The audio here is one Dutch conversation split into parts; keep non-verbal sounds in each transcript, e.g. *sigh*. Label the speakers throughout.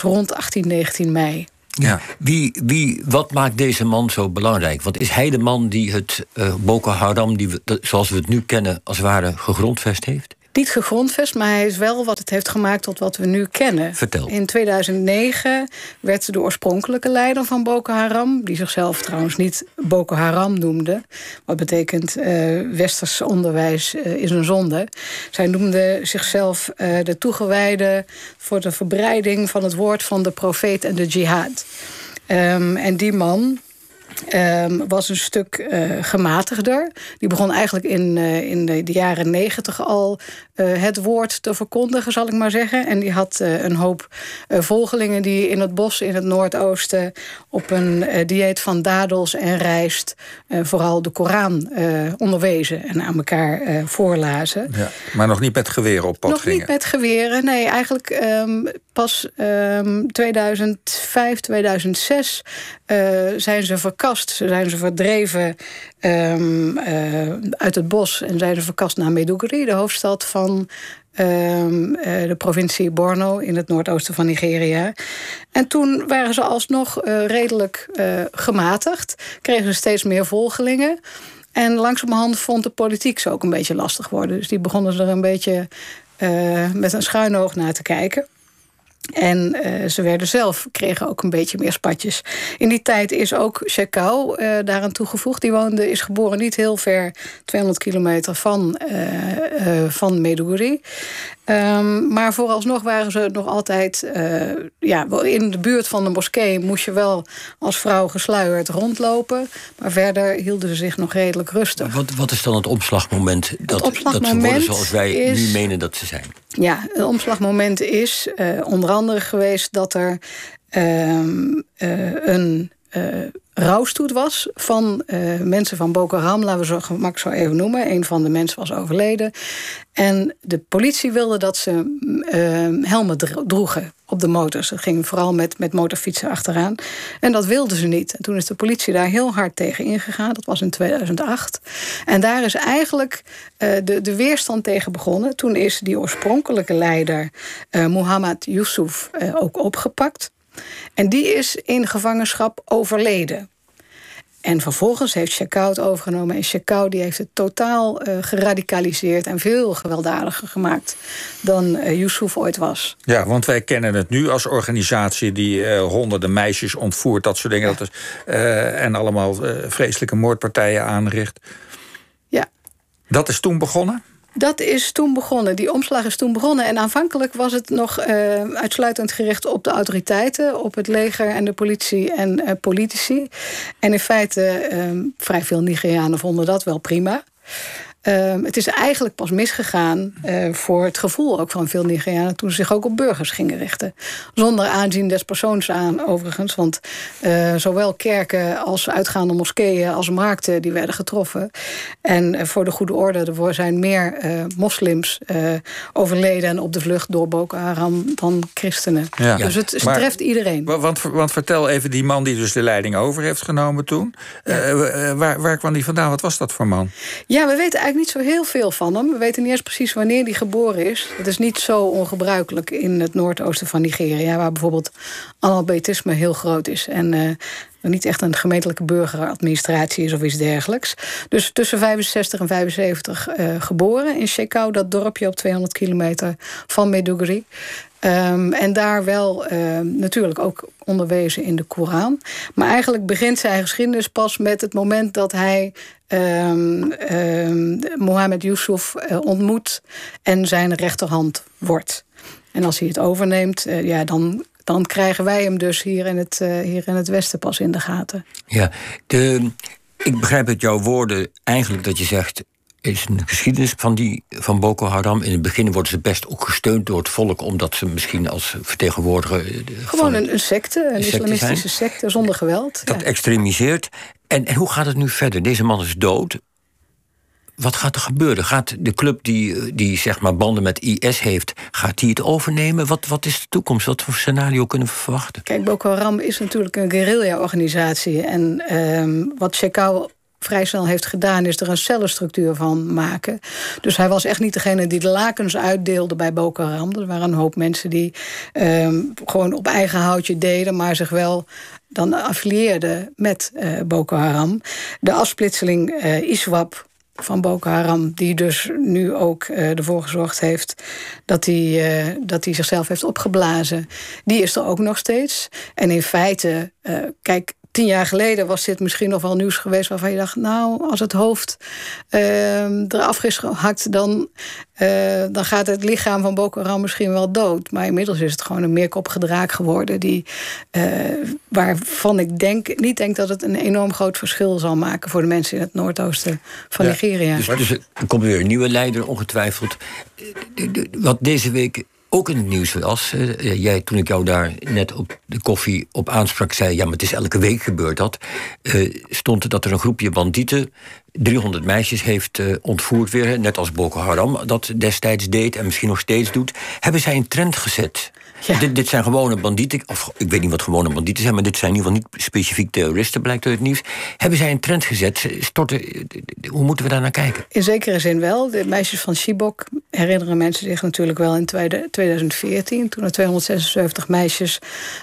Speaker 1: rond 18, 19 mei.
Speaker 2: Ja. Wie, wie, wat maakt deze man zo belangrijk? Want is hij de man die het uh, Boko Haram, die zoals we het nu kennen, als het ware gegrondvest heeft?
Speaker 1: Niet gegrondvest, maar hij is wel wat het heeft gemaakt tot wat we nu kennen.
Speaker 2: Vertel.
Speaker 1: In 2009 werd de oorspronkelijke leider van Boko Haram, die zichzelf trouwens niet Boko Haram noemde, wat betekent uh, westers onderwijs uh, is een zonde. Zij noemde zichzelf uh, de toegewijde voor de verbreiding van het woord van de profeet en de jihad. Um, en die man, Um, was een stuk uh, gematigder. Die begon eigenlijk in, uh, in de, de, jaren negentig al uh, het woord te verkondigen, zal ik maar zeggen. En die had een hoop volgelingen die in het bos in het Noordoosten op een dieet van dadels en rijst vooral de Koran onderwezen en aan elkaar voorlazen.
Speaker 3: Ja, maar nog niet met geweren op pad
Speaker 1: nog
Speaker 3: gingen?
Speaker 1: Nog niet met geweren, nee. Eigenlijk um, pas um, 2005, 2006 zijn ze verkast. Ze zijn ze verdreven um, uh, uit het bos en zijn ze verkast naar Maiduguri, de hoofdstad van um, uh, de provincie Borno in het noordoosten van Nigeria. En toen waren ze alsnog redelijk gematigd, kregen ze steeds meer volgelingen. En langzamerhand vond de politiek ze ook een beetje lastig worden. Dus die begonnen er een beetje met een schuin oog naar te kijken. En uh, ze werden zelf, kregen ook een beetje meer spatjes. In die tijd is ook Shekau uh, daaraan toegevoegd. Die woonde, is geboren niet heel ver, 200 kilometer van, uh, van. Um, maar vooralsnog waren ze nog altijd... ja, in de buurt van de moskee moest je wel als vrouw gesluierd rondlopen. Maar verder hielden ze zich nog redelijk rustig.
Speaker 2: Wat, wat is dan het omslagmoment dat,
Speaker 1: het omslagmoment
Speaker 2: dat ze worden zoals wij
Speaker 1: is,
Speaker 2: nu menen dat ze zijn?
Speaker 1: Ja, een omslagmoment is onder andere geweest dat er uh, uh, een rouwstoet was van mensen van Boko Haram, laten we zo gemak zo even noemen. Een van de mensen was overleden. En de politie wilde dat ze helmen droegen op de motors. Ze ging vooral met, met motorfietsen achteraan. En dat wilden ze niet. En toen is de politie daar heel hard tegen ingegaan. Dat was in 2008. En daar is eigenlijk uh, de, de weerstand tegen begonnen. Toen is die oorspronkelijke leider, uh, Muhammad Yusuf, uh, ook opgepakt. En die is in gevangenschap overleden. En vervolgens heeft het overgenomen. En Chekau die heeft het totaal uh, geradicaliseerd en veel gewelddadiger gemaakt dan uh, Yusuf ooit was.
Speaker 3: Ja, want wij kennen het nu als organisatie die uh, honderden meisjes ontvoert, dat soort dingen. Ja. Dat is, en allemaal vreselijke moordpartijen aanricht.
Speaker 1: Ja.
Speaker 3: Dat is toen begonnen?
Speaker 1: Dat is toen begonnen. Die omslag is toen begonnen. En aanvankelijk was het nog uh, uitsluitend gericht op de autoriteiten, op het leger en de politie en uh, politici. En in feite, uh, vrij veel Nigerianen vonden dat wel prima. Uh, het is eigenlijk pas misgegaan uh, voor het gevoel ook van veel Nigerianen toen ze zich ook op burgers gingen richten. Zonder aanzien des persoons aan, overigens. Want uh, zowel kerken als uitgaande moskeeën als markten die werden getroffen. En voor de goede orde, er zijn meer moslims overleden en op de vlucht door Boko Haram dan christenen. Ja. Dus het, het
Speaker 3: maar,
Speaker 1: treft iedereen.
Speaker 3: Want, want vertel even die man die dus de leiding over heeft genomen toen. Ja. waar, waar kwam die vandaan? Wat was dat voor man?
Speaker 1: Ja, we weten eigenlijk niet zo heel veel van hem. We weten niet eens precies wanneer hij geboren is. Het is niet zo ongebruikelijk in het noordoosten van Nigeria... waar bijvoorbeeld analfabetisme heel groot is. En uh, niet echt een gemeentelijke burgeradministratie is of iets dergelijks. Dus tussen 65 en 75 uh, geboren in Shekau, dat dorpje op 200 kilometer van Maiduguri. Um, en daar wel uh, natuurlijk ook onderwezen in de Koran. Maar eigenlijk begint zijn geschiedenis pas met het moment dat hij um, Mohammed Yusuf uh, ontmoet en zijn rechterhand wordt. En als hij het overneemt, uh, ja, dan, dan krijgen wij hem dus hier in, het, uh, hier in het Westen pas in de gaten.
Speaker 2: Ja, de, ik begrijp uit jouw woorden eigenlijk dat je zegt is een geschiedenis van, die, van Boko Haram. In het begin worden ze best ook gesteund door het volk... omdat ze misschien als vertegenwoordiger...
Speaker 1: Gewoon een, een secte, een, een islamistische zijn. secte zonder geweld.
Speaker 2: Dat ja. extremiseert. En, en hoe gaat het nu verder? Deze man is dood. Wat gaat er gebeuren? Gaat de club die, die zeg maar banden met IS heeft... gaat die het overnemen? Wat, wat is de toekomst? Wat voor scenario kunnen we verwachten?
Speaker 1: Kijk, Boko Haram is natuurlijk een guerrilla-organisatie. En um, wat Shekau vrij snel heeft gedaan, is er een cellenstructuur van maken. Dus hij was echt niet degene die de lakens uitdeelde bij Boko Haram. Er waren een hoop mensen die ehm, gewoon op eigen houtje deden, maar zich wel dan affilieerden met uh, Boko Haram. De afsplitseling uh, ISWAP van Boko Haram, die dus nu ook uh, ervoor gezorgd heeft dat hij, uh, dat hij zichzelf heeft opgeblazen, die is er ook nog steeds. En in feite, uh, kijk, tien jaar geleden was dit misschien nog wel nieuws geweest waarvan je dacht, nou, als het hoofd uh, eraf is gehakt, dan, uh, dan gaat het lichaam van Boko Haram misschien wel dood. Maar inmiddels is het gewoon een meerkoppige draak geworden, die, uh, waarvan ik denk, niet denk dat het een enorm groot verschil zal maken voor de mensen in het noordoosten van ja, Nigeria.
Speaker 2: Dus, dus er komt weer een nieuwe leider, ongetwijfeld. Wat deze week ook in het nieuws was. Uh, jij, toen ik jou daar net op de koffie op aansprak, zei: ja, maar het is elke week gebeurd dat. Uh, stond dat er een groepje bandieten 300 meisjes heeft uh, ontvoerd weer, net als Boko Haram dat destijds deed en misschien nog steeds doet. Hebben zij een trend gezet? Ja. Dit, dit, zijn gewone bandieten, of ik weet niet wat gewone bandieten zijn, maar dit zijn in ieder geval niet specifiek terroristen, blijkt uit het nieuws. Hebben zij een trend gezet? Storten, hoe moeten we daar naar kijken?
Speaker 1: In zekere zin wel. De meisjes van Chibok herinneren mensen zich natuurlijk wel in 2014, toen er 276 meisjes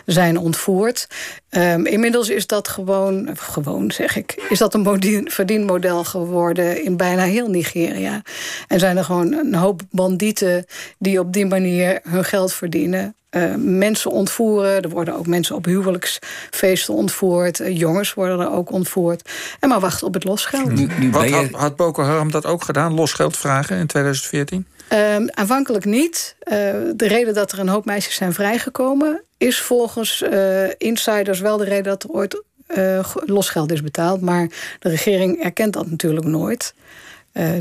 Speaker 1: zijn ontvoerd. Um, inmiddels is dat gewoon, gewoon zeg ik, is dat een verdienmodel geworden in bijna heel Nigeria. En zijn er gewoon een hoop bandieten die op die manier hun geld verdienen. Uh, mensen ontvoeren. Er worden ook mensen op huwelijksfeesten ontvoerd. Uh, jongens worden er ook ontvoerd. En maar wachten op het losgeld. Nu,
Speaker 3: nu Wat had, had Boko Haram dat ook gedaan? Losgeld vragen in 2014?
Speaker 1: Um, aanvankelijk niet. Uh, de reden dat er een hoop meisjes zijn vrijgekomen... is volgens uh, insiders wel de reden dat er ooit uh, losgeld is betaald. Maar de regering erkent dat natuurlijk nooit.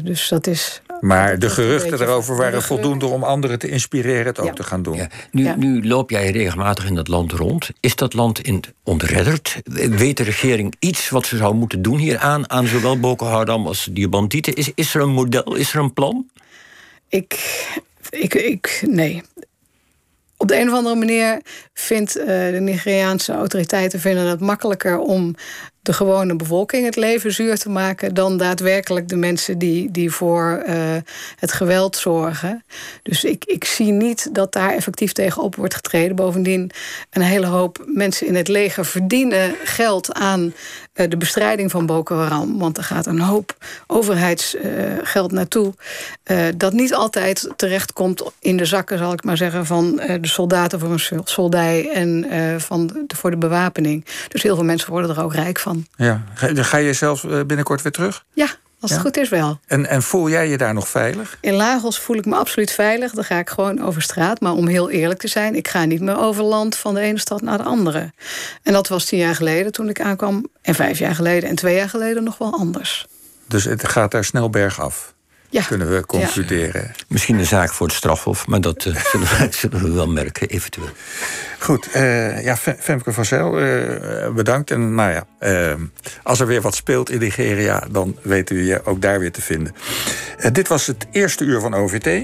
Speaker 1: dus dat is
Speaker 3: maar de geruchten erover waren voldoende om anderen te inspireren het ook
Speaker 1: ja.
Speaker 3: te gaan doen. Ja.
Speaker 2: Nu, ja. nu, loop jij regelmatig in dat land rond. Is dat land in ontredderd? Weet de regering iets wat ze zou moeten doen hieraan, aan zowel Boko Haram als die bandieten? Is, is er een model, is er een plan?
Speaker 1: Ik, ik, ik, nee. Op de een of andere manier vindt uh, de Nigeriaanse autoriteiten vinden het makkelijker om de gewone bevolking het leven zuur te maken dan daadwerkelijk de mensen die, die voor uh, het geweld zorgen. Dus ik, ik zie niet dat daar effectief tegenop wordt getreden. Bovendien, een hele hoop mensen in het leger verdienen geld aan uh, de bestrijding van Boko Haram. Want er gaat een hoop overheidsgeld uh, naartoe. dat niet altijd terechtkomt in de zakken, zal ik maar zeggen, van de soldaten voor een soldij en van voor de bewapening. Dus heel veel mensen worden er ook rijk van.
Speaker 3: Ja. Ga, ga je zelf binnenkort weer terug?
Speaker 1: Ja, als het goed is wel.
Speaker 3: En, en voel jij je daar nog veilig?
Speaker 1: In Lagos voel ik me absoluut veilig. Dan ga ik gewoon over straat. Maar om heel eerlijk te zijn, ik ga niet meer over land van de ene stad naar de andere. En dat was tien jaar geleden toen ik aankwam. En vijf jaar geleden en twee jaar geleden nog wel anders.
Speaker 3: Dus het gaat daar snel bergaf?
Speaker 1: Ja.
Speaker 3: Kunnen we concluderen. Ja.
Speaker 2: Misschien een zaak voor het strafhof, maar dat uh, *laughs* zullen, we, zullen, we, wel merken, eventueel.
Speaker 3: Goed, uh, ja, Femke van Zijl, uh, bedankt. En nou ja, als er weer wat speelt in Nigeria, dan weten we je ook daar weer te vinden. dit was het eerste uur van OVT.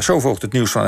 Speaker 3: zo volgt het nieuws van